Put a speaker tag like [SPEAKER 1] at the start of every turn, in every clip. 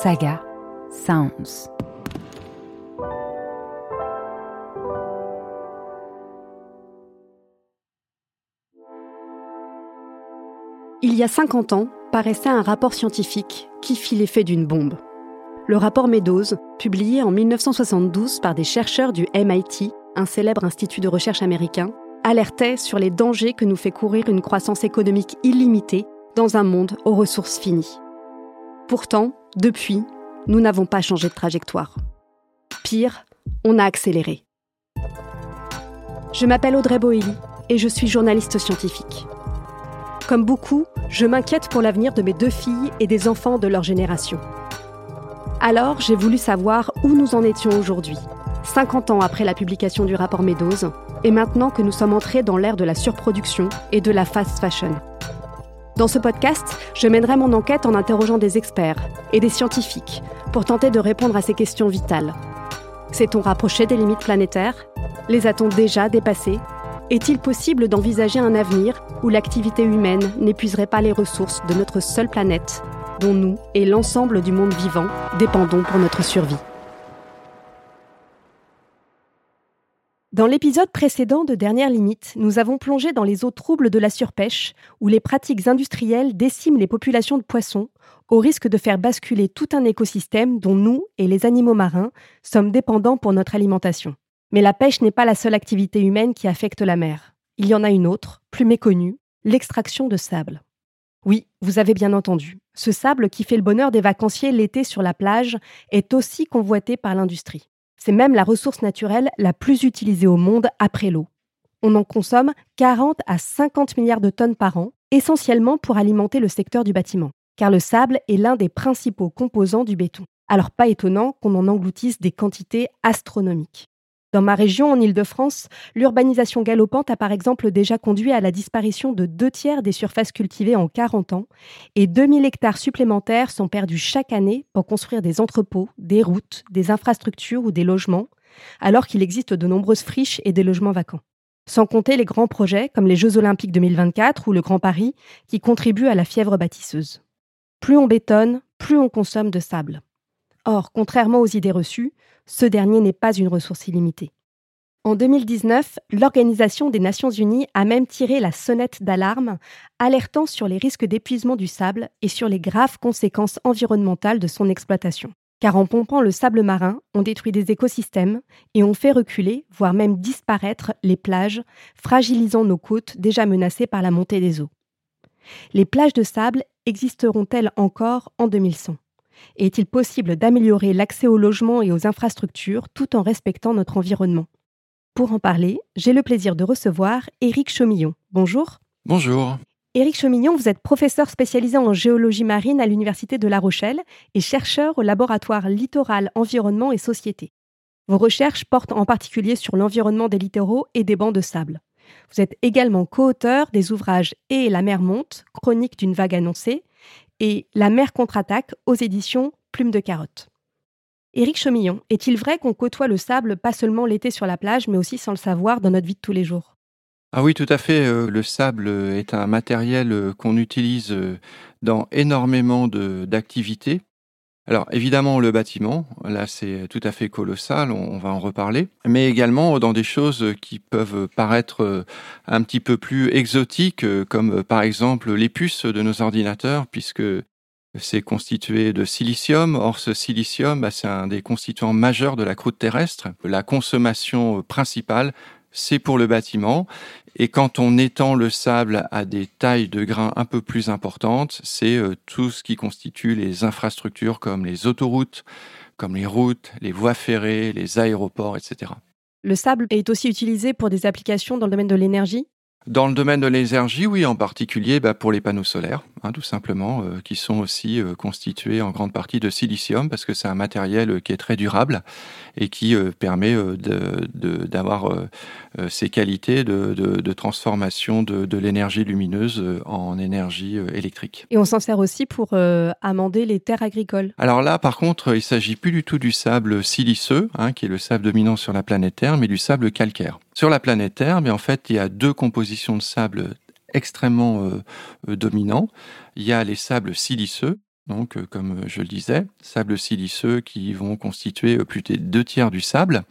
[SPEAKER 1] Saga Sounds.
[SPEAKER 2] Il y a 50 ans, paraissait un rapport scientifique qui fit l'effet d'une bombe. Le rapport Meadows, publié en 1972 par des chercheurs du MIT, un célèbre institut de recherche américain, alertait sur les dangers que nous fait courir une croissance économique illimitée dans un monde aux ressources finies. Pourtant, depuis, nous n'avons pas changé de trajectoire. Pire, on a accéléré. Je m'appelle Audrey Boelly et je suis journaliste scientifique. Comme beaucoup, je m'inquiète pour l'avenir de mes deux filles et des enfants de leur génération. Alors, j'ai voulu savoir où nous en étions aujourd'hui, 50 ans après la publication du rapport Meadows, et maintenant que nous sommes entrés dans l'ère de la surproduction et de la fast fashion. Dans ce podcast, je mènerai mon enquête en interrogeant des experts et des scientifiques pour tenter de répondre à ces questions vitales. S'est-on rapproché des limites planétaires? Les a-t-on déjà dépassées? Est-il possible d'envisager un avenir où l'activité humaine n'épuiserait pas les ressources de notre seule planète, dont nous et l'ensemble du monde vivant dépendons pour notre survie? Dans l'épisode précédent de Dernière Limite, nous avons plongé dans les eaux troubles de la surpêche, où les pratiques industrielles déciment les populations de poissons, au risque de faire basculer tout un écosystème dont nous et les animaux marins sommes dépendants pour notre alimentation. Mais la pêche n'est pas la seule activité humaine qui affecte la mer. Il y en a une autre, plus méconnue, l'extraction de sable. Oui, vous avez bien entendu. Ce sable qui fait le bonheur des vacanciers l'été sur la plage est aussi convoité par l'industrie. C'est même la ressource naturelle la plus utilisée au monde après l'eau. On en consomme 40 à 50 milliards de tonnes par an, essentiellement pour alimenter le secteur du bâtiment, car le sable est l'un des principaux composants du béton. Alors pas étonnant qu'on en engloutisse des quantités astronomiques. Dans ma région, en Île-de-France, l'urbanisation galopante a par exemple déjà conduit à la disparition de deux tiers des surfaces cultivées en 40 ans, et 2000 hectares supplémentaires sont perdus chaque année pour construire des entrepôts, des routes, des infrastructures ou des logements, alors qu'il existe de nombreuses friches et des logements vacants. Sans compter les grands projets comme les Jeux olympiques 2024 ou le Grand Paris, qui contribuent à la fièvre bâtisseuse. Plus on bétonne, plus on consomme de sable. Or, contrairement aux idées reçues, ce dernier n'est pas une ressource illimitée. En 2019, l'Organisation des Nations Unies a même tiré la sonnette d'alarme, alertant sur les risques d'épuisement du sable et sur les graves conséquences environnementales de son exploitation. Car en pompant le sable marin, on détruit des écosystèmes et on fait reculer, voire même disparaître, les plages, fragilisant nos côtes déjà menacées par la montée des eaux. Les plages de sable existeront-elles encore en 2100 est-il possible d'améliorer l'accès au logement et aux infrastructures tout en respectant notre environnement? Pour en parler, j'ai le plaisir de recevoir Éric Chaumillon. Bonjour.
[SPEAKER 3] Bonjour.
[SPEAKER 2] Éric Chaumillon, vous êtes professeur spécialisé en géologie marine à l'Université de La Rochelle et chercheur au laboratoire Littoral, Environnement et Société. Vos recherches portent en particulier sur l'environnement des littoraux et des bancs de sable. Vous êtes également co-auteur des ouvrages Et la mer monte, chronique d'une vague annoncée, et La mer contre-attaque aux éditions Plume de carotte. Éric Chemillon, est-il vrai qu'on côtoie le sable pas seulement l'été sur la plage, mais aussi sans le savoir dans notre vie de tous les jours?
[SPEAKER 3] Ah oui, tout à fait. Euh, le sable est un matériel euh, qu'on utilise euh, dans énormément d'activités. Alors évidemment le bâtiment, là c'est tout à fait colossal, on, va en reparler, mais également dans des choses qui peuvent paraître euh, un petit peu plus exotiques, euh, comme euh, par exemple les puces de nos ordinateurs, puisque c'est constitué de silicium. Or ce silicium, bah, c'est un des constituants majeurs de la croûte terrestre. La consommation principale, c'est pour le bâtiment. Et quand on étend le sable à des tailles de grains un peu plus importantes, c'est euh, tout ce qui constitue les infrastructures comme les autoroutes, comme les routes, les voies ferrées, les aéroports, etc.
[SPEAKER 2] Le sable est aussi utilisé pour des applications dans le domaine de l'énergie?
[SPEAKER 3] Dans le domaine de l'énergie, oui, en particulier bah, pour les panneaux solaires, hein, tout simplement, euh, qui sont aussi euh, constitués en grande partie de silicium, parce que c'est un matériel euh, qui est très durable et qui permet d'avoir ces qualités de, transformation de, l'énergie lumineuse en énergie électrique.
[SPEAKER 2] Et on s'en sert aussi pour amender les terres agricoles.
[SPEAKER 3] Alors là, par contre, il s'agit plus du tout du sable siliceux, hein, qui est le sable dominant sur la planète Terre, mais du sable calcaire. Sur la planète Terre, mais en fait, il y a deux compositions de sable extrêmement euh, euh, dominants. Il y a les sables siliceux, donc euh, comme je le disais, sables siliceux qui vont constituer euh, plus de deux tiers du sable,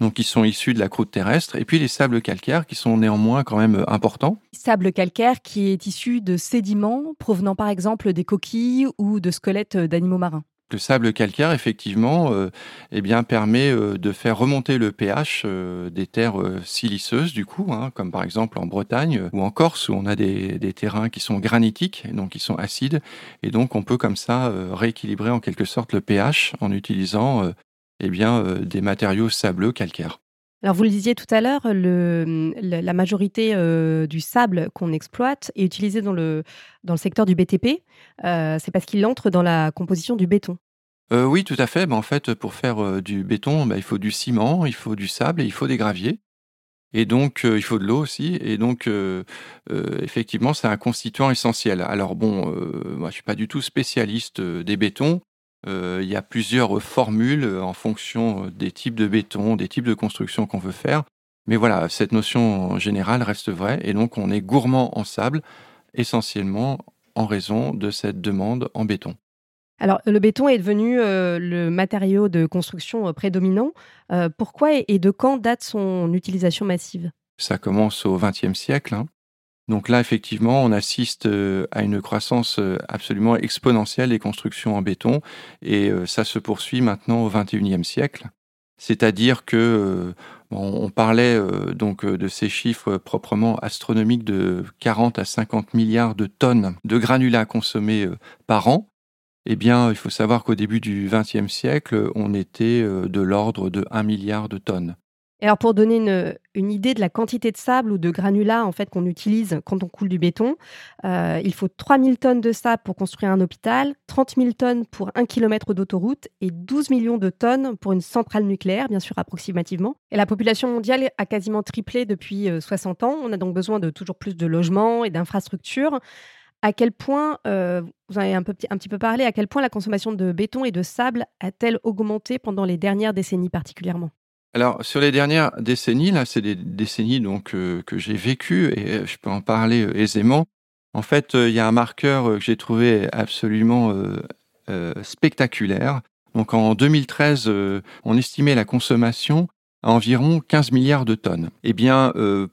[SPEAKER 3] donc qui sont issus de la croûte terrestre, et puis les sables calcaires qui sont néanmoins quand même euh, importants.
[SPEAKER 2] Sable calcaire qui est issu de sédiments provenant par exemple des coquilles ou de squelettes d'animaux marins.
[SPEAKER 3] Le sable calcaire, effectivement, euh, eh permet euh, de faire remonter le pH euh, des terres siliceuses, du coup, hein, comme par exemple en Bretagne ou en Corse, où on a des, des, terrains qui sont granitiques, donc qui sont acides, et donc on peut comme ça rééquilibrer en quelque sorte le pH en utilisant eh bien, des matériaux sableux calcaires.
[SPEAKER 2] Alors vous le disiez tout à l'heure, la majorité euh, du sable qu'on exploite est utilisé dans le, dans le secteur du BTP. Euh, c'est parce qu'il entre dans la composition du béton.
[SPEAKER 3] Euh, oui, tout à fait. Ben, en fait, pour faire du béton, ben, il faut du ciment, il faut du sable et il faut des graviers. Et donc, il faut de l'eau aussi. Et donc, effectivement, c'est un constituant essentiel. Alors bon, moi, je ne suis pas du tout spécialiste des bétons. Euh, il y a plusieurs formules euh, en fonction euh, des types de béton, des types de construction qu'on veut faire. Mais voilà, cette notion générale reste vraie. Et donc, on est gourmand en sable, essentiellement en raison de cette demande en béton.
[SPEAKER 2] Alors, le béton est devenu le matériau de construction prédominant. pourquoi et de quand date son utilisation massive?
[SPEAKER 3] Ça commence au XXe siècle. Hein. Donc là, effectivement, on assiste euh, à une croissance euh, absolument exponentielle des constructions en béton, et euh, ça se poursuit maintenant au XXIe siècle. C'est-à-dire que on parlait donc de ces chiffres proprement astronomiques de 40 à 50 milliards de tonnes de granulats consommés par an. Eh bien, il faut savoir qu'au début du XXe siècle, on était de l'ordre de 1 milliard de tonnes
[SPEAKER 2] alors pour donner une, idée de la quantité de sable ou de granulats en fait qu'on utilise quand on coule du béton, euh, il faut 3000 tonnes de sable pour construire un hôpital, 30 000 tonnes pour un kilomètre d'autoroute et 12 millions de tonnes pour une centrale nucléaire, bien sûr approximativement. Et la population mondiale a quasiment triplé depuis 60 euh, ans. On a donc besoin de toujours plus de logements et d'infrastructures. À quel point, euh, vous en avez un, petit peu parlé, à quel point la consommation de béton et de sable a-t-elle augmenté pendant les dernières décennies particulièrement?
[SPEAKER 3] Alors sur les dernières décennies, là, c'est des décennies euh, que j'ai vécues et euh, je peux en parler euh, aisément. En fait, il y a un marqueur que j'ai trouvé absolument spectaculaire. Donc en 2013, on estimait la consommation à environ 15 milliards de tonnes. Eh bien,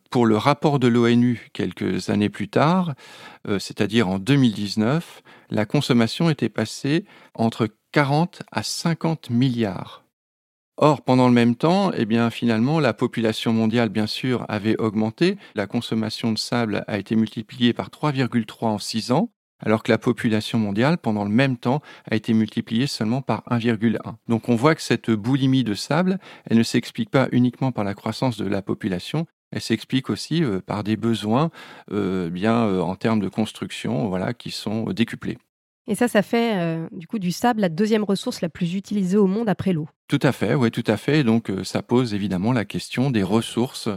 [SPEAKER 3] pour le rapport de l'ONU quelques années plus tard, c'est-à-dire en 2019, la consommation était passée entre 40 à 50 milliards Or, pendant le même temps, eh bien, finalement, la population mondiale, bien sûr, avait augmenté. La consommation de sable a été multipliée par 3,3 en 6 ans, alors que la population mondiale, pendant le même temps, a été multipliée seulement par 1,1. Donc on voit que cette boulimie de sable, elle ne s'explique pas uniquement par la croissance de la population, elle s'explique aussi euh, par des besoins euh, bien euh, en termes de construction voilà, qui sont décuplés.
[SPEAKER 2] Et ça, ça fait euh, du coup du sable la deuxième ressource la plus utilisée au monde après l'eau.
[SPEAKER 3] Tout à fait, oui, tout à fait. Donc euh, ça pose évidemment la question des ressources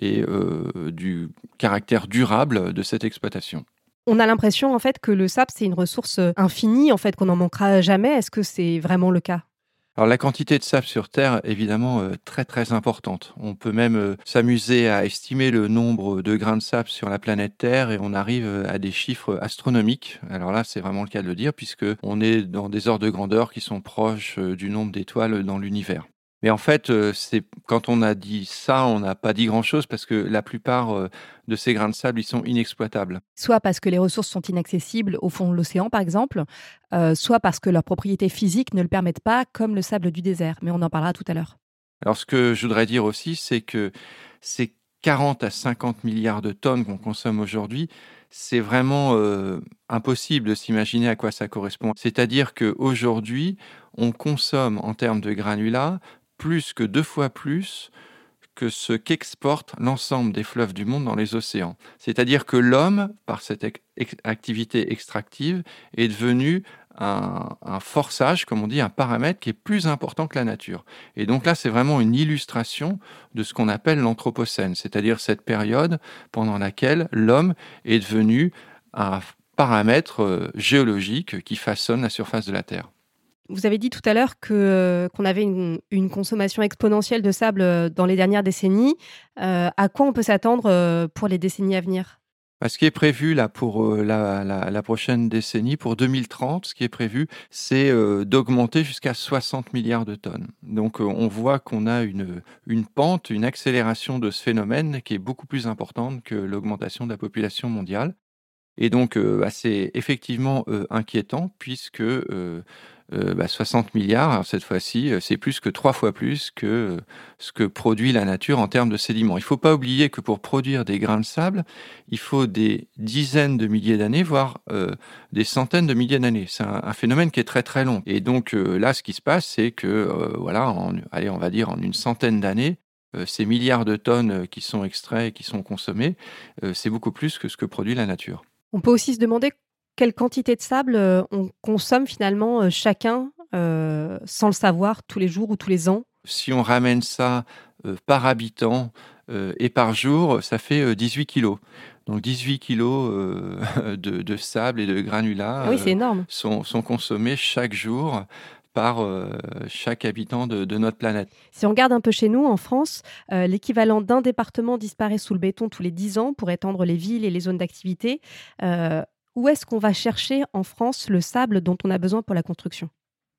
[SPEAKER 3] et euh, du caractère durable de cette exploitation.
[SPEAKER 2] On a l'impression en fait que le sable c'est une ressource infinie, en fait qu'on n'en manquera jamais. Est-ce que c'est vraiment le cas?
[SPEAKER 3] Alors la quantité de sable sur Terre évidemment euh, très très importante. On peut même euh, s'amuser à estimer le nombre de grains de sable sur la planète Terre et on arrive euh, à des chiffres astronomiques. Alors là, c'est vraiment le cas de le dire puisque on est dans des ordres de grandeur qui sont proches du nombre d'étoiles dans l'univers. Mais en fait, euh, c'est quand on a dit ça, on n'a pas dit grand-chose parce que la plupart euh, de ces grains de sable, ils sont inexploitables.
[SPEAKER 2] Soit parce que les ressources sont inaccessibles au fond de l'océan, par exemple, euh, soit parce que leurs propriétés physiques ne le permettent pas, comme le sable du désert. Mais on en parlera tout à l'heure.
[SPEAKER 3] Alors, ce que je voudrais dire aussi, c'est que ces 40 à 50 milliards de tonnes qu'on consomme aujourd'hui, c'est vraiment impossible de s'imaginer à quoi ça correspond. C'est-à-dire qu'aujourd'hui, on consomme en termes de granulats plus que deux fois plus que ce qu'exporte l'ensemble des fleuves du monde dans les océans. C'est-à-dire que l'homme, par cette activité extractive, est devenu un, forçage, comme on dit, un paramètre qui est plus important que la nature. Et donc là, c'est vraiment une illustration de ce qu'on appelle l'Anthropocène, c'est-à-dire cette période pendant laquelle l'homme est devenu un paramètre euh, géologique qui façonne la surface de la Terre.
[SPEAKER 2] Vous avez dit tout à l'heure euh, qu'on avait une, consommation exponentielle de sable euh, dans les dernières décennies. Euh, à quoi on peut s'attendre pour les décennies à venir?
[SPEAKER 3] Bah, ce qui est prévu là pour la, prochaine décennie, pour 2030, ce qui est prévu, c'est d'augmenter jusqu'à 60 milliards de tonnes. Donc on voit qu'on a une, pente, une accélération de ce phénomène qui est beaucoup plus importante que l'augmentation de la population mondiale. Et donc bah, c'est effectivement inquiétant puisque 60 euh, bah, milliards, cette fois-ci, euh, c'est plus que trois fois plus que euh, ce que produit la nature en termes de sédiments. Il ne faut pas oublier que pour produire des grains de sable, il faut des dizaines de milliers d'années, voire des centaines de milliers d'années. C'est un, phénomène qui est très très long. Et donc là, ce qui se passe, c'est que, voilà, allez, on va dire en une centaine d'années, ces milliards de tonnes qui sont extraits et qui sont consommés, c'est beaucoup plus que ce que produit la nature.
[SPEAKER 2] On peut aussi se demander quelle quantité de sable euh, on consomme finalement euh, chacun euh, sans le savoir tous les jours ou tous les ans?
[SPEAKER 3] Si on ramène ça par habitant et par jour, ça fait 18 kilos. Donc 18 kilos de, sable et de granulats
[SPEAKER 2] ah
[SPEAKER 3] sont, consommés chaque jour par chaque habitant de, notre planète.
[SPEAKER 2] Si on regarde un peu chez nous, en France, l'équivalent d'un département disparaît sous le béton tous les 10 ans pour étendre les villes et les zones d'activité où est-ce qu'on va chercher en France le sable dont on a besoin pour la construction?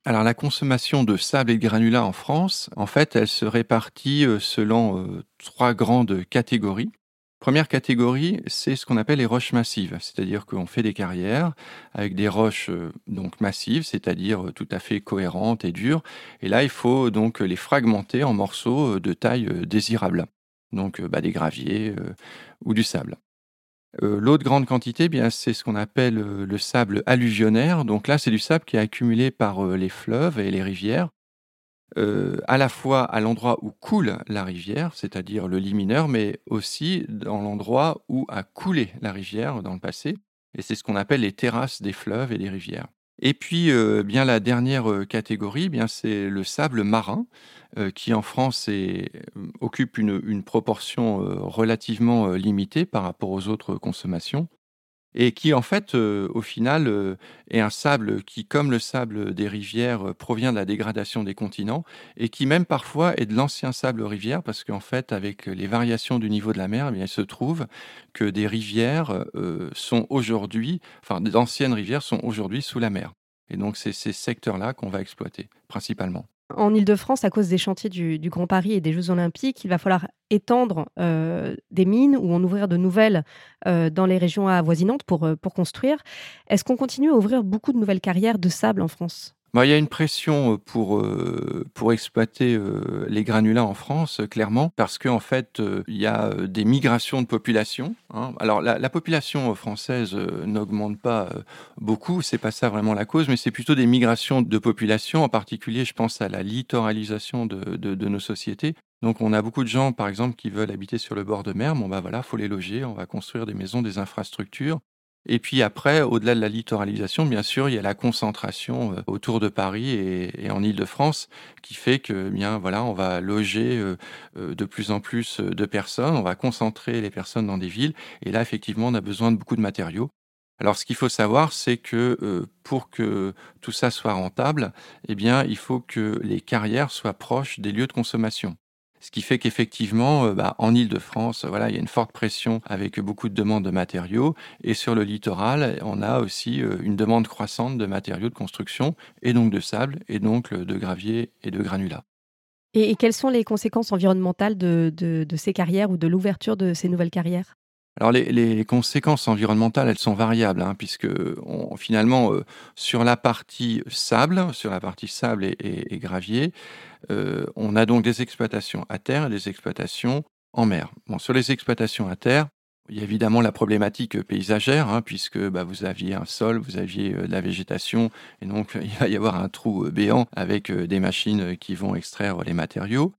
[SPEAKER 3] Alors la consommation de sable et de granulats en France, en fait, elle se répartit euh, selon euh, trois grandes catégories. Première catégorie, c'est ce qu'on appelle les roches massives, c'est-à-dire qu'on fait des carrières avec des roches euh, donc massives, c'est-à-dire tout à fait cohérentes et dures. Et là, il faut donc les fragmenter en morceaux de taille désirable, donc bah, des graviers ou du sable. Euh, l'autre grande quantité, eh bien, c'est ce qu'on appelle euh, le sable alluvionnaire. Donc là, c'est du sable qui est accumulé par euh, les fleuves et les rivières, à la fois à l'endroit où coule la rivière, c'est-à-dire le lit mineur, mais aussi dans l'endroit où a coulé la rivière dans le passé. Et c'est ce qu'on appelle les terrasses des fleuves et des rivières. Et puis, bien la dernière catégorie, bien c'est le sable marin. Euh, qui en France euh, occupe une, proportion euh, relativement limitée par rapport aux autres consommations, et qui en fait, au final, est un sable qui, comme le sable des rivières, provient de la dégradation des continents, et qui même parfois est de l'ancien sable rivière, parce qu'en fait, avec les variations du niveau de la mer, eh il se trouve que des rivières sont aujourd'hui, enfin d'anciennes rivières sont aujourd'hui sous la mer. Et donc c'est ces secteurs-là qu'on va exploiter principalement.
[SPEAKER 2] En Ile-de-France, à cause des chantiers du, Grand Paris et des Jeux Olympiques, il va falloir étendre euh, des mines ou en ouvrir de nouvelles euh, dans les régions avoisinantes pour, euh, pour construire. Est-ce qu'on continue à ouvrir beaucoup de nouvelles carrières de sable en France?
[SPEAKER 3] Bah, il y a une pression pour, pour exploiter les granulats en France, clairement, parce qu'en en fait, il y a des migrations de population. Hein. Alors, la, population française n'augmente pas beaucoup, c'est pas ça vraiment la cause, mais c'est plutôt des migrations de population, en particulier, je pense à la littoralisation de, de, nos sociétés. Donc, on a beaucoup de gens, par exemple, qui veulent habiter sur le bord de mer. Bon, bah voilà, faut les loger. On va construire des maisons, des infrastructures. Et puis après, au-delà de la littoralisation, bien sûr, il y a la concentration euh, autour de Paris et, en Île-de-France qui fait que, bien, voilà, on va loger euh, euh, de plus en plus de personnes, on va concentrer les personnes dans des villes. Et là, effectivement, on a besoin de beaucoup de matériaux. Alors, ce qu'il faut savoir, c'est que pour que tout ça soit rentable, eh bien, il faut que les carrières soient proches des lieux de consommation. Ce qui fait qu'effectivement, euh, bah, en Ile-de-France, voilà, il y a une forte pression avec beaucoup de demandes de matériaux. Et sur le littoral, on a aussi euh, une demande croissante de matériaux de construction, et donc de sable, et donc euh, de gravier et de granulats.
[SPEAKER 2] Et, quelles sont les conséquences environnementales de, ces carrières ou de l'ouverture de ces nouvelles carrières?
[SPEAKER 3] Alors les, conséquences environnementales, elles sont variables, hein, puisque finalement, sur la partie sable, sur la partie sable et gravier, euh, on a donc des exploitations à terre et des exploitations en mer. Bon, sur les exploitations à terre, il y a évidemment la problématique paysagère, hein, puisque bah, vous aviez un sol, vous aviez euh, de la végétation, et donc il va y avoir un trou euh, béant avec des machines qui vont extraire les matériaux.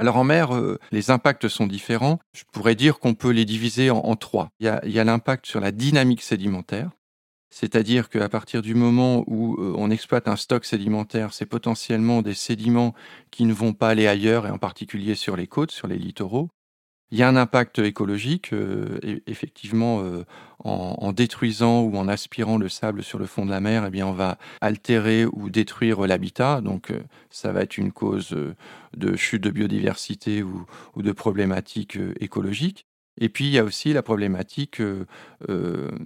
[SPEAKER 3] Alors en mer, les impacts sont différents. Je pourrais dire qu'on peut les diviser en, trois. il y a l'impact sur la dynamique sédimentaire, c'est-à-dire qu'à partir du moment où euh, on exploite un stock sédimentaire, c'est potentiellement des sédiments qui ne vont pas aller ailleurs, et en particulier sur les côtes, sur les littoraux. Il y a un impact écologique, euh, effectivement, euh, en, détruisant ou en aspirant le sable sur le fond de la mer, eh bien, on va altérer ou détruire l'habitat. Donc, ça va être une cause de chute de biodiversité ou de problématiques écologiques. Et puis il y a aussi la problématique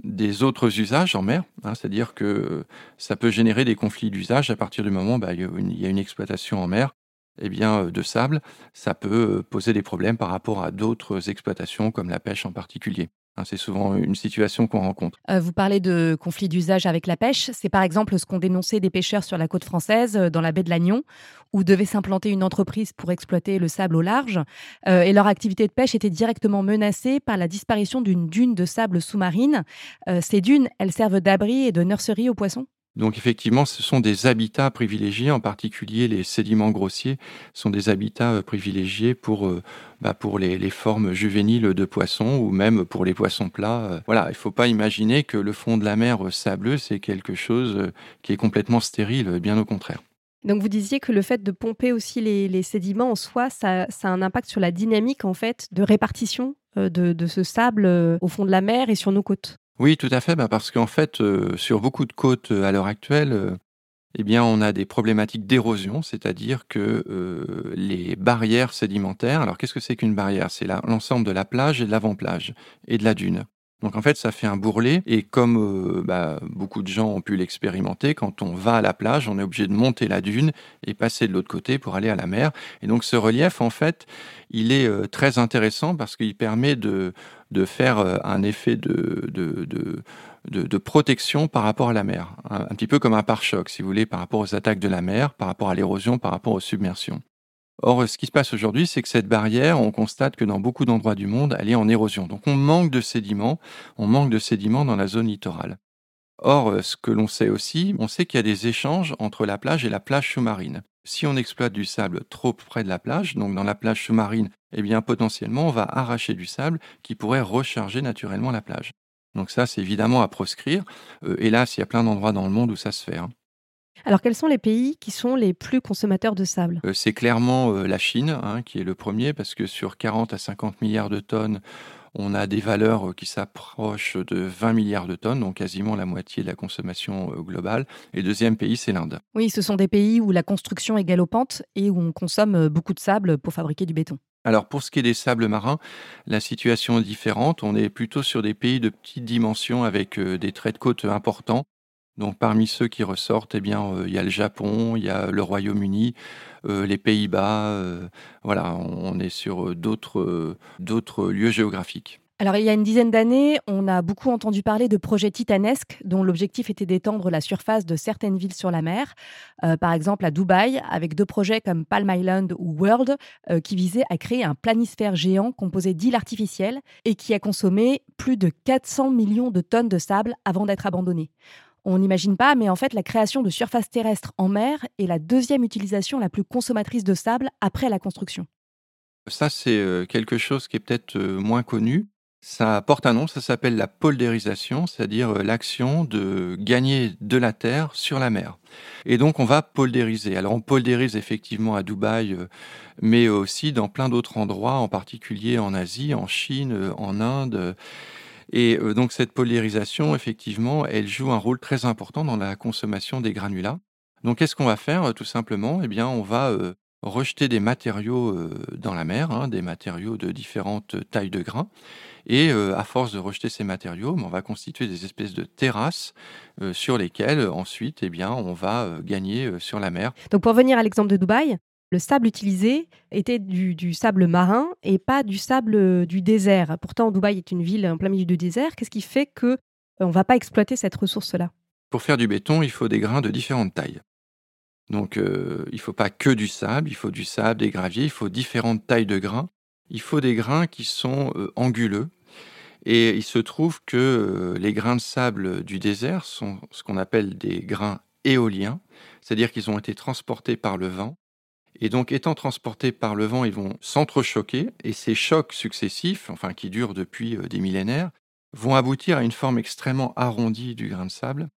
[SPEAKER 3] des autres usages en mer, hein, c'est-à-dire que ça peut générer des conflits d'usage à partir du moment où bah, il y a une exploitation en mer eh bien, de sable, ça peut poser des problèmes par rapport à d'autres exploitations comme la pêche en particulier. Hein, c'est souvent une situation qu'on rencontre.
[SPEAKER 2] vous parlez de conflits d'usage avec la pêche. C'est par exemple ce qu'ont dénoncé des pêcheurs sur la côte française, dans la baie de Lannion, où devait s'implanter une entreprise pour exploiter le sable au large. et leur activité de pêche était directement menacée par la disparition d'une dune de sable sous-marine. ces dunes, elles servent d'abri et de nurserie aux poissons?
[SPEAKER 3] Donc effectivement, ce sont des habitats privilégiés, en particulier les sédiments grossiers sont des habitats euh, privilégiés pour, euh, bah, pour les, formes juvéniles de poissons ou même pour les poissons plats. Euh. Voilà, il ne faut pas imaginer que le fond de la mer sableux, c'est quelque chose qui est complètement stérile, bien au contraire.
[SPEAKER 2] Donc vous disiez que le fait de pomper aussi les, sédiments en soi, ça, a un impact sur la dynamique en fait de répartition de, de ce sable au fond de la mer et sur nos côtes.
[SPEAKER 3] Oui, tout à fait, bah, parce qu'en fait, euh, sur beaucoup de côtes euh, à l'heure actuelle, euh, eh bien, on a des problématiques d'érosion, c'est-à-dire que les barrières sédimentaires. Alors, qu'est-ce que c'est qu'une barrière? C'est l'ensemble de la plage et de l'avant-plage et de la dune. Donc en fait, ça fait un bourrelet. Et comme euh, bah, beaucoup de gens ont pu l'expérimenter, quand on va à la plage, on est obligé de monter la dune et passer de l'autre côté pour aller à la mer. Et donc ce relief, en fait, il est euh, très intéressant parce qu'il permet de, de faire euh, un effet de, de, de, protection par rapport à la mer. Un, un petit peu comme un pare-choc, si vous voulez, par rapport aux attaques de la mer, par rapport à l'érosion, par rapport aux submersions. Or, ce qui se passe aujourd'hui, c'est que cette barrière, on constate que dans beaucoup d'endroits du monde, elle est en érosion. Donc on manque de sédiments, on manque de sédiments dans la zone littorale. Or, euh, ce que l'on sait aussi, on sait qu'il y a des échanges entre la plage et la plage sous-marine. Si on exploite du sable trop près de la plage, donc dans la plage sous-marine, eh bien potentiellement on va arracher du sable qui pourrait recharger naturellement la plage. Donc ça, c'est évidemment à proscrire. Euh, hélas, il y a plein d'endroits dans le monde où ça se fait. Hein.
[SPEAKER 2] Alors, quels sont les pays qui sont les plus consommateurs de sable?
[SPEAKER 3] Euh, C'est clairement euh, la Chine hein, qui est le premier, parce que sur 40 à 50 milliards de tonnes, on a des valeurs euh, qui s'approchent de 20 milliards de tonnes, donc quasiment la moitié de la consommation globale. Et deuxième pays, c'est l'Inde.
[SPEAKER 2] Oui, ce sont des pays où la construction est galopante et où on consomme beaucoup de sable pour fabriquer du béton.
[SPEAKER 3] Alors pour ce qui est des sables marins, la situation est différente. On est plutôt sur des pays de petite dimension avec des traits de côte importants. Donc parmi ceux qui ressortent, eh bien, euh, il y a le Japon, il y a le Royaume-Uni, euh, les Pays-Bas. Euh, voilà, on est sur d'autres d'autres lieux géographiques.
[SPEAKER 2] Alors, il y a une dizaine d'années, on a beaucoup entendu parler de projets titanesques dont l'objectif était d'étendre la surface de certaines villes sur la mer. par exemple, à Dubaï, avec deux projets comme Palm Island ou World, qui visaient à créer un planisphère géant composé d'îles artificielles et qui a consommé plus de 400 millions de tonnes de sable avant d'être abandonné. On n'imagine pas, mais en fait, la création de surfaces terrestres en mer est la deuxième utilisation la plus consommatrice de sable après la construction.
[SPEAKER 3] Ça, c'est euh, quelque chose qui est peut-être euh, moins connu. Ça porte un nom, ça s'appelle la poldérisation, c'est-à-dire euh, l'action de gagner de la terre sur la mer. Et donc on va poldériser. Alors on poldérise effectivement à Dubaï, mais aussi dans plein d'autres endroits, en particulier en Asie, en Chine, en Inde. Et euh, donc cette polarisation, effectivement, elle joue un rôle très important dans la consommation des granulats. Donc qu'est-ce qu'on va faire euh, tout simplement? Eh bien, on va euh, rejeter des matériaux dans la mer, hein, des matériaux de différentes tailles de grains. Et à force de rejeter ces matériaux, on va constituer des espèces de terrasses sur lesquelles ensuite, eh bien, on va gagner sur la mer.
[SPEAKER 2] Donc pour venir à l'exemple de Dubaï, le sable utilisé était du, sable marin et pas du sable euh, du désert. Pourtant, Dubaï est une ville en plein milieu du désert. Qu'est-ce qui fait que euh, on ne va pas exploiter cette ressource-là?
[SPEAKER 3] Pour faire du béton, il faut des grains de différentes tailles. Donc, euh, il ne faut pas que du sable, il faut du sable, des graviers, il faut différentes tailles de grains. Il faut des grains qui sont anguleux. Et il se trouve que les grains de sable du désert sont ce qu'on appelle des grains éoliens, c'est-à-dire qu'ils ont été transportés par le vent et donc, étant transportés par le vent, ils vont s'entrechoquer, et ces chocs successifs, enfin qui durent depuis euh, des millénaires, vont aboutir à une forme extrêmement arrondie du grain de sable,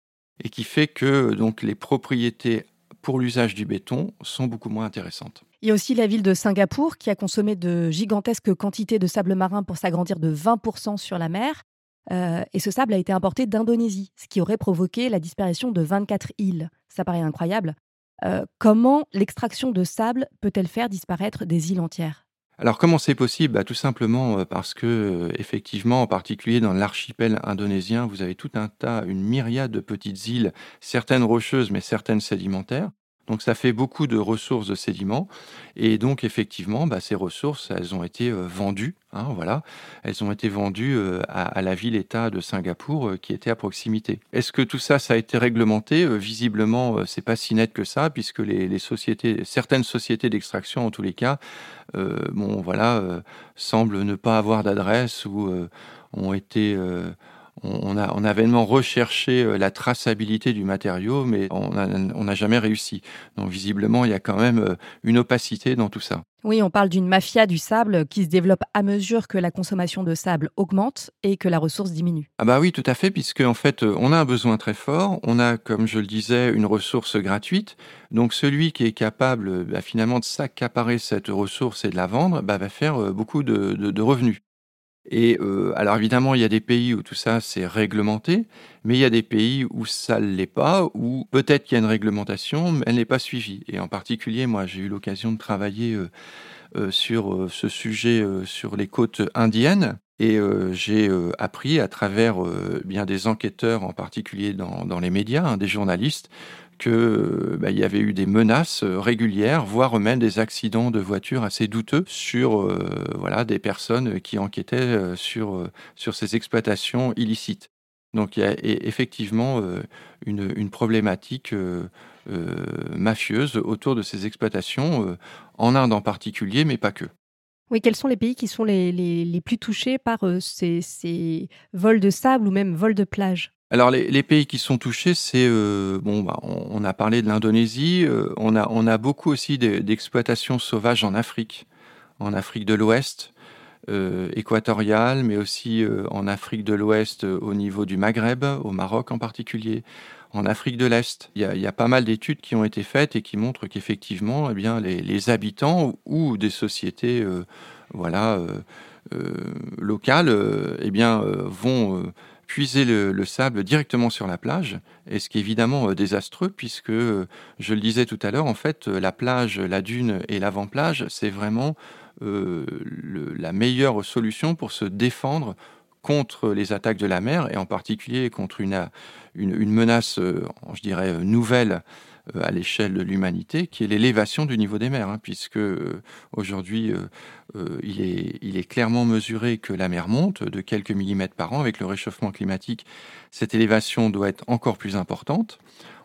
[SPEAKER 3] et qui fait que donc les propriétés pour l'usage du béton sont beaucoup moins intéressantes.
[SPEAKER 2] Il y a aussi la ville de Singapour qui a consommé de gigantesques quantités de sable marin pour s'agrandir de 20% sur la mer. Euh, et ce sable a été importé d'Indonésie, ce qui aurait provoqué la disparition de 24 îles. Ça paraît incroyable. Euh, comment l'extraction de sable peut-elle faire disparaître des îles entières?
[SPEAKER 3] Alors comment c'est possible? Bah, Tout simplement parce que, effectivement, en particulier dans l'archipel indonésien, vous avez tout un tas, une myriade de petites îles, certaines rocheuses mais certaines sédimentaires. Donc ça fait beaucoup de ressources de sédiments. Et donc effectivement bah, ces ressources elles ont été euh, vendues hein, voilà. Elles ont été vendues euh, à, la ville-État de Singapour euh, qui était à proximité. Est-ce que tout ça ça a été réglementé? Visiblement c'est pas si net que ça puisque les, sociétés certaines sociétés d'extraction en tous les cas voilà semblent ne pas avoir d'adresse ou ont été on a, on a vainement recherché euh, la traçabilité du matériau, mais on n'a jamais réussi. Donc visiblement, il y a quand même euh, une opacité dans tout ça.
[SPEAKER 2] Oui, on parle d'une mafia du sable qui se développe à mesure que la consommation de sable augmente et que la ressource diminue.
[SPEAKER 3] Ah bah oui, tout à fait, puisque en fait, euh, on a un besoin très fort, on a, comme je le disais, une ressource gratuite. Donc celui qui est capable bah, finalement de s'accaparer cette ressource et de la vendre, bah, va faire beaucoup de revenus. Et euh, alors évidemment, il y a des pays où tout ça c'est réglementé, mais il y a des pays où ça ne l'est pas, où peut-être qu'il y a une réglementation, mais elle n'est pas suivie. Et en particulier, moi, j'ai eu l'occasion de travailler euh, sur ce sujet sur les côtes indiennes. Et j'ai appris à travers bien des enquêteurs, en particulier dans, dans les médias, hein, des journalistes, que bah, il y avait eu des menaces euh, régulières, voire même des accidents de voitures assez douteux sur euh, voilà des personnes qui enquêtaient euh, sur sur ces exploitations illicites. Donc il y a effectivement une, une problématique mafieuse autour de ces exploitations, en Inde en particulier, mais pas que.
[SPEAKER 2] Oui, quels sont les pays qui sont les, les, les plus touchés par ces, ces vols de sable ou même vols de plage?
[SPEAKER 3] Alors les, pays qui sont touchés, c'est euh, bon, bah, on, a parlé de l'Indonésie, euh, on a on a beaucoup aussi d'exploitations sauvages en Afrique, en Afrique de l'Ouest, euh, équatoriale, mais aussi en Afrique de l'Ouest au niveau du Maghreb, au Maroc en particulier, en Afrique de l'Est. Il y a, pas mal d'études qui ont été faites et qui montrent qu'effectivement, eh bien les, habitants ou des sociétés, voilà, locales, eh bien vont puiser le, sable directement sur la plage, et ce qui est évidemment euh, désastreux puisque, euh, je le disais tout à l'heure, en fait, euh, la plage, la dune et l'avant-plage, c'est vraiment la meilleure solution pour se défendre contre les attaques de la mer et en particulier contre une, menace, je dirais, nouvelle euh, à l'échelle de l'humanité, qui est l'élévation du niveau des mers, hein, puisque euh, aujourd'hui euh, il, est, il est clairement mesuré que la mer monte de quelques millimètres par an. Avec le réchauffement climatique, cette élévation doit être encore plus importante.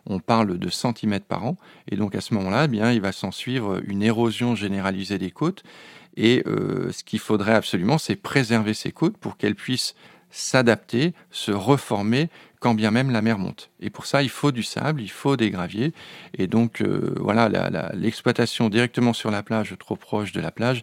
[SPEAKER 3] On parle de centimètres par an, et donc à ce moment-là, eh bien, il va s'en suivre une érosion généralisée des côtes. Et ce qu'il faudrait absolument, c'est préserver ces côtes pour qu'elles puissent s'adapter, se reformer quand bien même la mer monte. Et pour ça, il faut du sable, il faut des graviers. Et donc, euh, voilà, l'exploitation directement sur la plage, trop proche de la plage,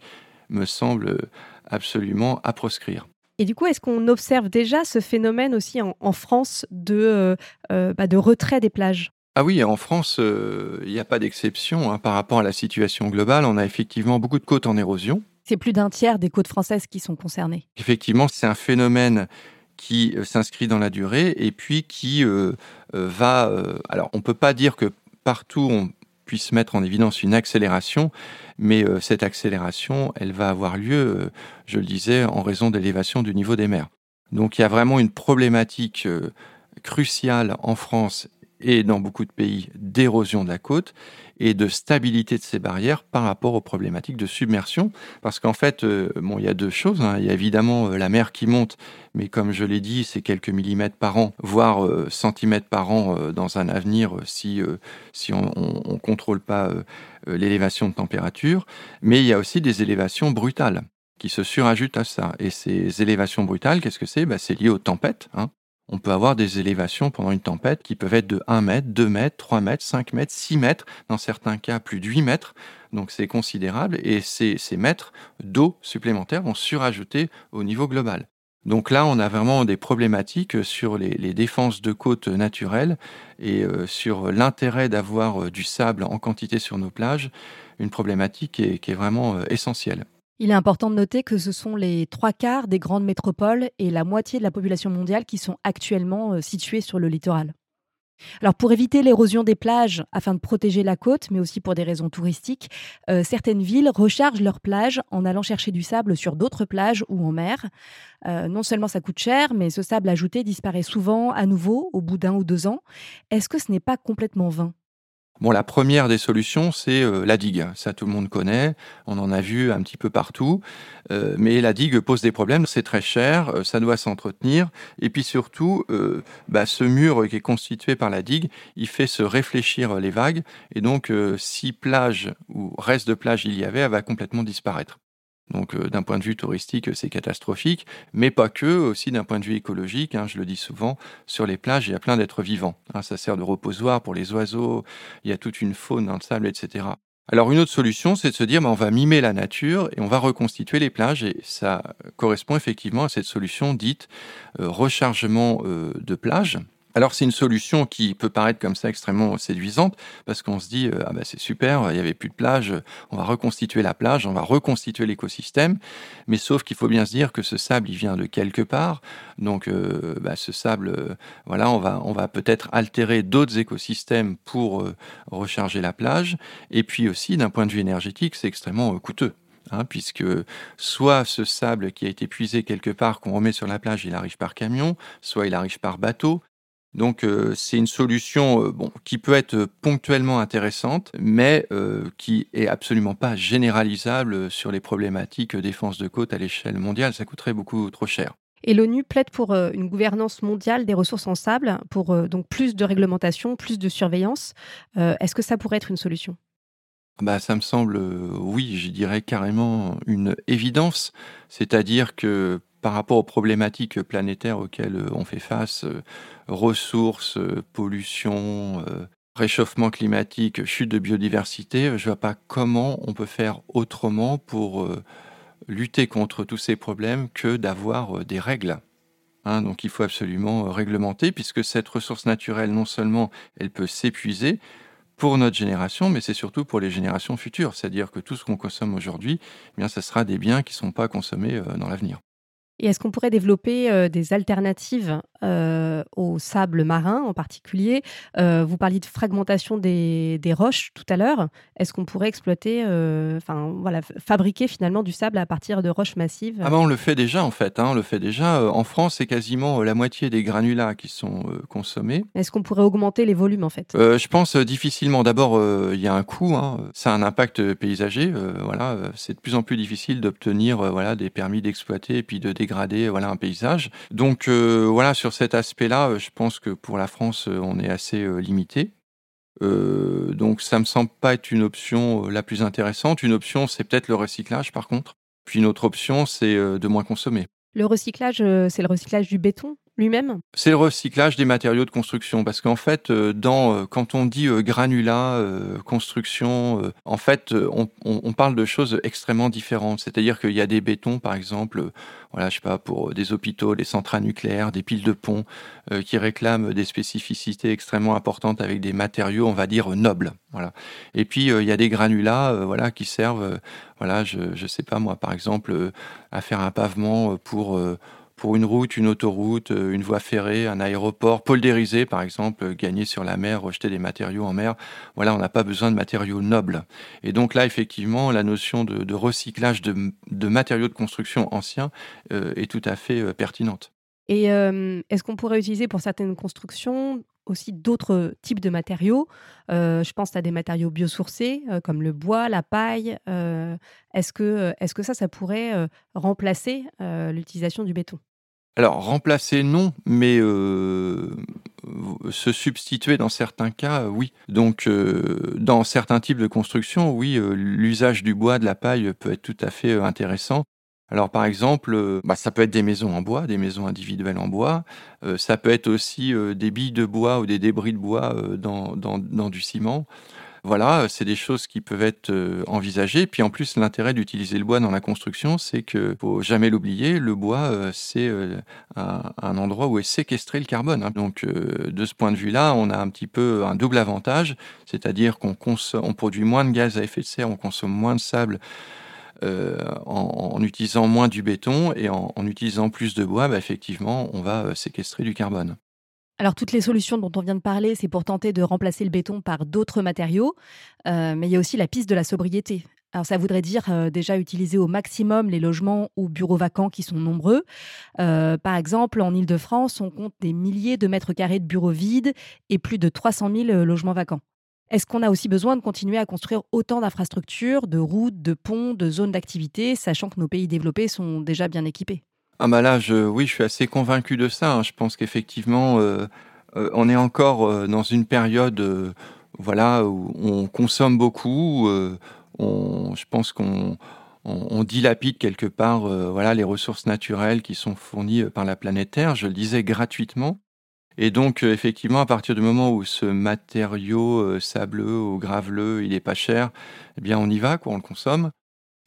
[SPEAKER 3] me semble absolument à proscrire.
[SPEAKER 2] Et du coup, est-ce qu'on observe déjà ce phénomène aussi en, France de, euh, euh, bah, de retrait des plages?
[SPEAKER 3] Ah oui, en France, il n'y a pas d'exception hein. par rapport à la situation globale. On a effectivement beaucoup de côtes en érosion.
[SPEAKER 2] C'est plus d'un tiers des côtes françaises qui sont concernées.
[SPEAKER 3] Effectivement, c'est un phénomène qui euh, s'inscrit dans la durée et puis qui euh, euh, va... alors, on ne peut pas dire que partout on puisse mettre en évidence une accélération, mais cette accélération, elle va avoir lieu, je le disais, en raison d'élévation du niveau des mers. Donc il y a vraiment une problématique cruciale en France et dans beaucoup de pays d'érosion de la côte et de stabilité de ces barrières par rapport aux problématiques de submersion. Parce qu'en fait, euh, bon, il y a deux choses. Hein. Il y a évidemment euh, la mer qui monte, mais comme je l'ai dit, c'est quelques millimètres par an, voire euh, centimètres par an dans un avenir si, si on ne contrôle pas l'élévation de température. Mais il y a aussi des élévations brutales qui se surajoutent à ça. Et ces élévations brutales, qu'est-ce que c'est? Bah, C'est lié aux tempêtes. Hein on peut avoir des élévations pendant une tempête qui peuvent être de 1 mètre, 2 mètres, 3 mètres, 5 mètres, 6 mètres, dans certains cas plus de 8 mètres. Donc c'est considérable et ces, mètres d'eau supplémentaires vont surajouter au niveau global. Donc là, on a vraiment des problématiques sur les, défenses de côtes naturelles et euh, sur l'intérêt d'avoir euh, du sable en quantité sur nos plages, une problématique qui est, vraiment euh, essentielle.
[SPEAKER 2] Il est important de noter que ce sont les trois quarts des grandes métropoles et la moitié de la population mondiale qui sont actuellement euh, situées sur le littoral. Alors pour éviter l'érosion des plages, afin de protéger la côte, mais aussi pour des raisons touristiques, euh, certaines villes rechargent leurs plages en allant chercher du sable sur d'autres plages ou en mer. Euh, non seulement ça coûte cher, mais ce sable ajouté disparaît souvent à nouveau au bout d'un ou deux ans. Est-ce que ce n'est pas complètement vain?
[SPEAKER 3] Bon, la première des solutions, c'est euh, la digue. Ça, tout le monde connaît. On en a vu un petit peu partout. Euh, mais la digue pose des problèmes. C'est très cher. Euh, ça doit s'entretenir. Et puis surtout, bah, ce mur qui est constitué par la digue, il fait se réfléchir les vagues. Et donc, si plage ou reste de plage il y avait, elle va complètement disparaître. Donc euh, d'un point de vue touristique, c'est catastrophique, mais pas que, aussi d'un point de vue écologique, hein, je le dis souvent, sur les plages, il y a plein d'êtres vivants. Hein, ça sert de reposoir pour les oiseaux, il y a toute une faune dans le sable, etc. Alors une autre solution, c'est de se dire, bah, on va mimer la nature et on va reconstituer les plages, et ça correspond effectivement à cette solution dite euh, rechargement euh, de plage. Alors c'est une solution qui peut paraître comme ça extrêmement séduisante parce qu'on se dit euh, ah bah c'est super, il y avait plus de plage, on va reconstituer la plage, on va reconstituer l'écosystème, mais sauf qu'il faut bien se dire que ce sable il vient de quelque part, donc euh, bah, ce sable euh, voilà on va on va peut-être altérer d'autres écosystèmes pour recharger la plage. Et puis aussi d'un point de vue énergétique c'est extrêmement coûteux. Hein, puisque soit ce sable qui a été puisé quelque part qu'on remet sur la plage, il arrive par camion, soit il arrive par bateau, donc euh, c'est une solution euh, bon, qui peut être ponctuellement intéressante, mais euh, qui est absolument pas généralisable sur les problématiques défense de côte à l'échelle mondiale. Ça coûterait beaucoup trop cher.
[SPEAKER 2] Et l'ONU plaide pour une gouvernance mondiale des ressources en sable, pour donc plus de réglementation, plus de surveillance. Est-ce que ça pourrait être une solution?
[SPEAKER 3] Bah, ça me semble, oui, je dirais carrément une évidence. C'est-à-dire que par rapport aux problématiques planétaires auxquelles on fait face, ressources, euh, pollution, euh, réchauffement climatique, chute de biodiversité, je ne vois pas comment on peut faire autrement pour euh, lutter contre tous ces problèmes que d'avoir des règles. Hein. donc il faut absolument réglementer, puisque cette ressource naturelle, non seulement elle peut s'épuiser pour notre génération, mais c'est surtout pour les générations futures. C'est-à-dire que tout ce qu'on consomme aujourd'hui, eh bien, ça sera des biens qui ne sont pas consommés dans l'avenir.
[SPEAKER 2] Et est-ce qu'on pourrait développer euh, des alternatives euh, au sable marin en particulier? Euh, Vous parliez de fragmentation des, roches tout à l'heure. Est-ce qu'on pourrait exploiter, enfin voilà, fabriquer finalement du sable à partir de roches massives?
[SPEAKER 3] Ah ben, On le fait déjà en fait. Hein, on le fait déjà. En France, c'est quasiment la moitié des granulats qui sont consommés.
[SPEAKER 2] Est-ce qu'on pourrait augmenter les volumes en fait?
[SPEAKER 3] Je pense difficilement. D'abord, il y a un coût. Hein. Ça a un impact paysager. voilà, c'est de plus en plus difficile d'obtenir voilà, des permis d'exploiter et puis de dégrader voilà, un paysage. Donc voilà, sur cet aspect-là, euh, je pense que pour la France, euh, on est assez euh, limité. donc ça me semble pas être une option la plus intéressante. Une option, c'est peut-être le recyclage par contre. Puis une autre option, c'est de moins consommer.
[SPEAKER 2] Le recyclage, c'est le recyclage du béton
[SPEAKER 3] C'est le recyclage des matériaux de construction parce qu'en fait, euh, euh, quand on dit euh, granulat, construction, en fait, on, parle de choses extrêmement différentes. C'est-à-dire qu'il y a des bétons, par exemple, voilà, je sais pas, pour des hôpitaux, des centrales nucléaires, des piles de ponts, qui réclament des spécificités extrêmement importantes avec des matériaux, on va dire, nobles. Voilà. Et puis, il y a des granulats voilà, qui servent, voilà, je ne sais pas moi, par exemple, à faire un pavement pour pour une route, une autoroute, euh, une voie ferrée, un aéroport, poldériser par exemple, euh, gagner sur la mer, rejeter des matériaux en mer. Voilà, on n'a pas besoin de matériaux nobles. Et donc là, effectivement, la notion de, recyclage de, matériaux de construction anciens euh, est tout à fait pertinente.
[SPEAKER 2] Et est-ce qu'on pourrait utiliser pour certaines constructions aussi d'autres types de matériaux? je pense à des matériaux biosourcés comme le bois, la paille. est-ce que, que ça, ça pourrait remplacer l'utilisation du béton?
[SPEAKER 3] Alors, remplacer, non, mais se substituer dans certains cas, oui. Donc, dans certains types de construction, oui, l'usage du bois, de la paille peut être tout à fait intéressant. Alors par exemple, bah, ça peut être des maisons en bois, des maisons individuelles en bois. ça peut être aussi des billes de bois ou des débris de bois dans, du ciment. Voilà, c'est des choses qui peuvent être envisagées. Puis en plus, l'intérêt d'utiliser le bois dans la construction, c'est que faut jamais l'oublier, le bois, c'est un, endroit où est séquestré le carbone. Hein. Donc de ce point de vue-là, on a un petit peu un double avantage, c'est-à-dire qu'on on produit moins de gaz à effet de serre, on consomme moins de sable euh, en, utilisant moins du béton et en, utilisant plus de bois, bah, effectivement, on va euh, séquestrer du carbone.
[SPEAKER 2] Alors toutes les solutions dont on vient de parler, c'est pour tenter de remplacer le béton par d'autres matériaux, euh, mais il y a aussi la piste de la sobriété. Alors ça voudrait dire euh, déjà utiliser au maximum les logements ou bureaux vacants qui sont nombreux. Euh, par exemple, en Ile-de-France, on compte des milliers de mètres carrés de bureaux vides et plus de 300 000 logements vacants. Est-ce qu'on a aussi besoin de continuer à construire autant d'infrastructures, de routes, de ponts, de zones d'activité, sachant que nos pays développés sont déjà bien équipés?
[SPEAKER 3] Ah bah là, je, oui, je suis assez convaincu de ça. Hein. Je pense qu'effectivement, euh, euh, on est encore euh, dans une période, voilà, où on consomme beaucoup. On, je pense qu'on on, dilapide quelque part, voilà, les ressources naturelles qui sont fournies par la planète Terre. Je le disais gratuitement. Et donc, effectivement, à partir du moment où ce matériau sableux ou graveleux, il est pas cher, eh bien, on y va, quoi, on le consomme.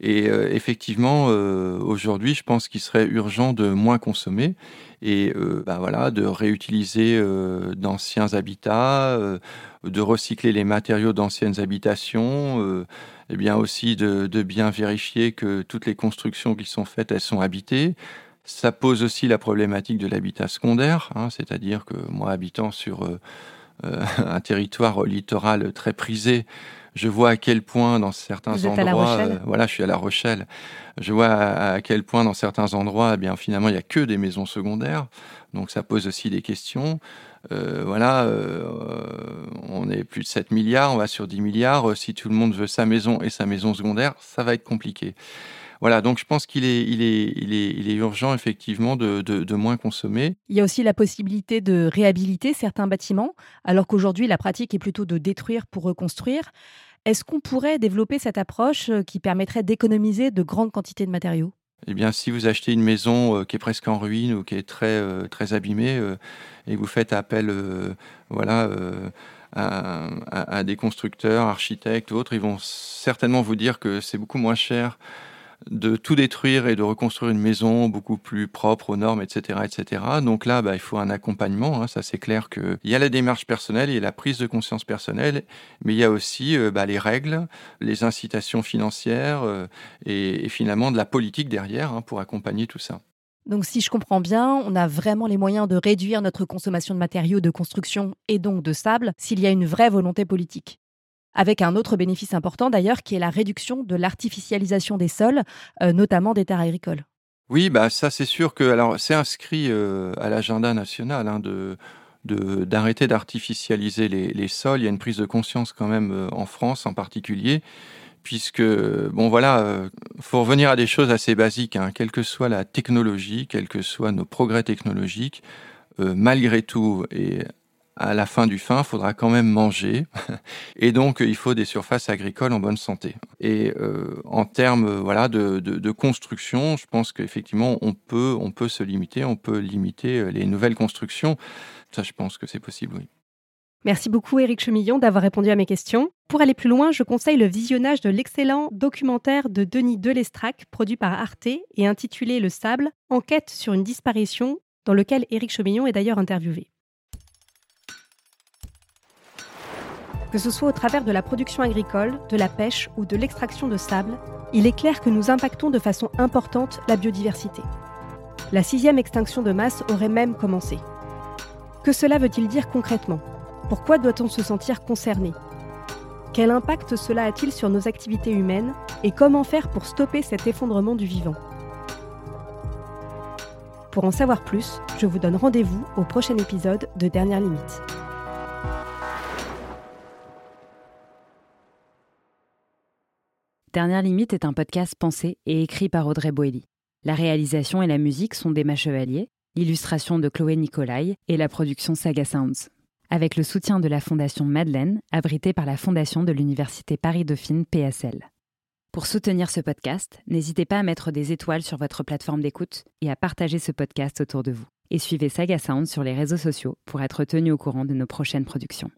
[SPEAKER 3] Et euh, effectivement, aujourd'hui, je pense qu'il serait urgent de moins consommer et bah, voilà, de réutiliser d'anciens habitats, de recycler les matériaux d'anciennes habitations, et bien aussi de, bien vérifier que toutes les constructions qui sont faites, elles sont habitées. Ça pose aussi la problématique de l'habitat secondaire, hein, c'est-à-dire que moi, habitant sur euh, euh, un territoire littoral très prisé, je vois à quel point dans certains
[SPEAKER 2] Vous
[SPEAKER 3] endroits,
[SPEAKER 2] êtes à la Rochelle
[SPEAKER 3] euh, voilà, je suis à La Rochelle, je vois à, quel point dans certains endroits, eh bien finalement, il n'y a que des maisons secondaires, donc ça pose aussi des questions. voilà, on est plus de 7 milliards, on va sur 10 milliards. Si tout le monde veut sa maison et sa maison secondaire, ça va être compliqué. Voilà, donc je pense qu'il est, il est, il est, il est urgent effectivement de, de, moins consommer.
[SPEAKER 2] Il y a aussi la possibilité de réhabiliter certains bâtiments, alors qu'aujourd'hui la pratique est plutôt de détruire pour reconstruire. Est-ce qu'on pourrait développer cette approche euh, qui permettrait d'économiser de grandes quantités de matériaux?
[SPEAKER 3] Eh bien, si vous achetez une maison euh, qui est presque en ruine ou qui est très, euh, très abîmée et vous faites appel voilà, à, à, des constructeurs, architectes, autres, ils vont certainement vous dire que c'est beaucoup moins cher de tout détruire et de reconstruire une maison beaucoup plus propre aux normes, etc. etc. Donc là, bah, il faut un accompagnement. Hein. ça, c'est clair qu'il y a la démarche personnelle, il y a la prise de conscience personnelle, mais il y a aussi euh, bah, les règles, les incitations financières euh, et, finalement de la politique derrière hein, pour accompagner tout ça.
[SPEAKER 2] Donc si je comprends bien, on a vraiment les moyens de réduire notre consommation de matériaux de construction et donc de sable s'il y a une vraie volonté politique avec un autre bénéfice important d'ailleurs qui est la réduction de l'artificialisation des sols, euh, notamment des terres agricoles.
[SPEAKER 3] Oui, bah ça c'est sûr que alors c'est inscrit euh, à l'agenda national hein, de d'arrêter d'artificialiser les, sols. Il y a une prise de conscience quand même euh, en France en particulier, puisque bon voilà, faut revenir à des choses assez basiques. Hein. quelle que soit la technologie, quels que soient nos progrès technologiques, malgré tout et à la fin du fin, il faudra quand même manger. Et donc, il faut des surfaces agricoles en bonne santé. Et euh, en termes voilà, de, construction, je pense qu'effectivement, on peut, on peut se limiter, on peut limiter euh, les nouvelles constructions. Ça, je pense que c'est possible, oui.
[SPEAKER 2] Merci beaucoup Éric Chemillon d'avoir répondu à mes questions. Pour aller plus loin, je conseille le visionnage de l'excellent documentaire de Denis Delestrac produit par Arte et intitulé Le Sable, enquête sur une disparition, dans lequel Éric Chemillon est d'ailleurs interviewé. Que ce soit au travers de la production agricole, de la pêche ou de l'extraction de sable, il est clair que nous impactons de façon importante la biodiversité. La sixième extinction de masse aurait même commencé. Que cela veut-il dire concrètement? Pourquoi doit-on se sentir concerné? Quel impact cela a-t-il sur nos activités humaines et comment faire pour stopper cet effondrement du vivant? Pour en savoir plus, je vous donne rendez-vous au prochain épisode de Dernière Limite.
[SPEAKER 1] Dernière Limite est un podcast pensé et écrit par Audrey Boelly. La réalisation et la musique sont d'Emma Chevalier, l'illustration de Chloé Nicolai et la production Saga Sounds. Avec le soutien de la Fondation Madeleine, abritée par la Fondation de l'Université Paris-Dauphine PSL. Pour soutenir ce podcast, n'hésitez pas à mettre des étoiles sur votre plateforme d'écoute et à partager ce podcast autour de vous. Et suivez Saga Sounds sur les réseaux sociaux pour être tenu au courant de nos prochaines productions.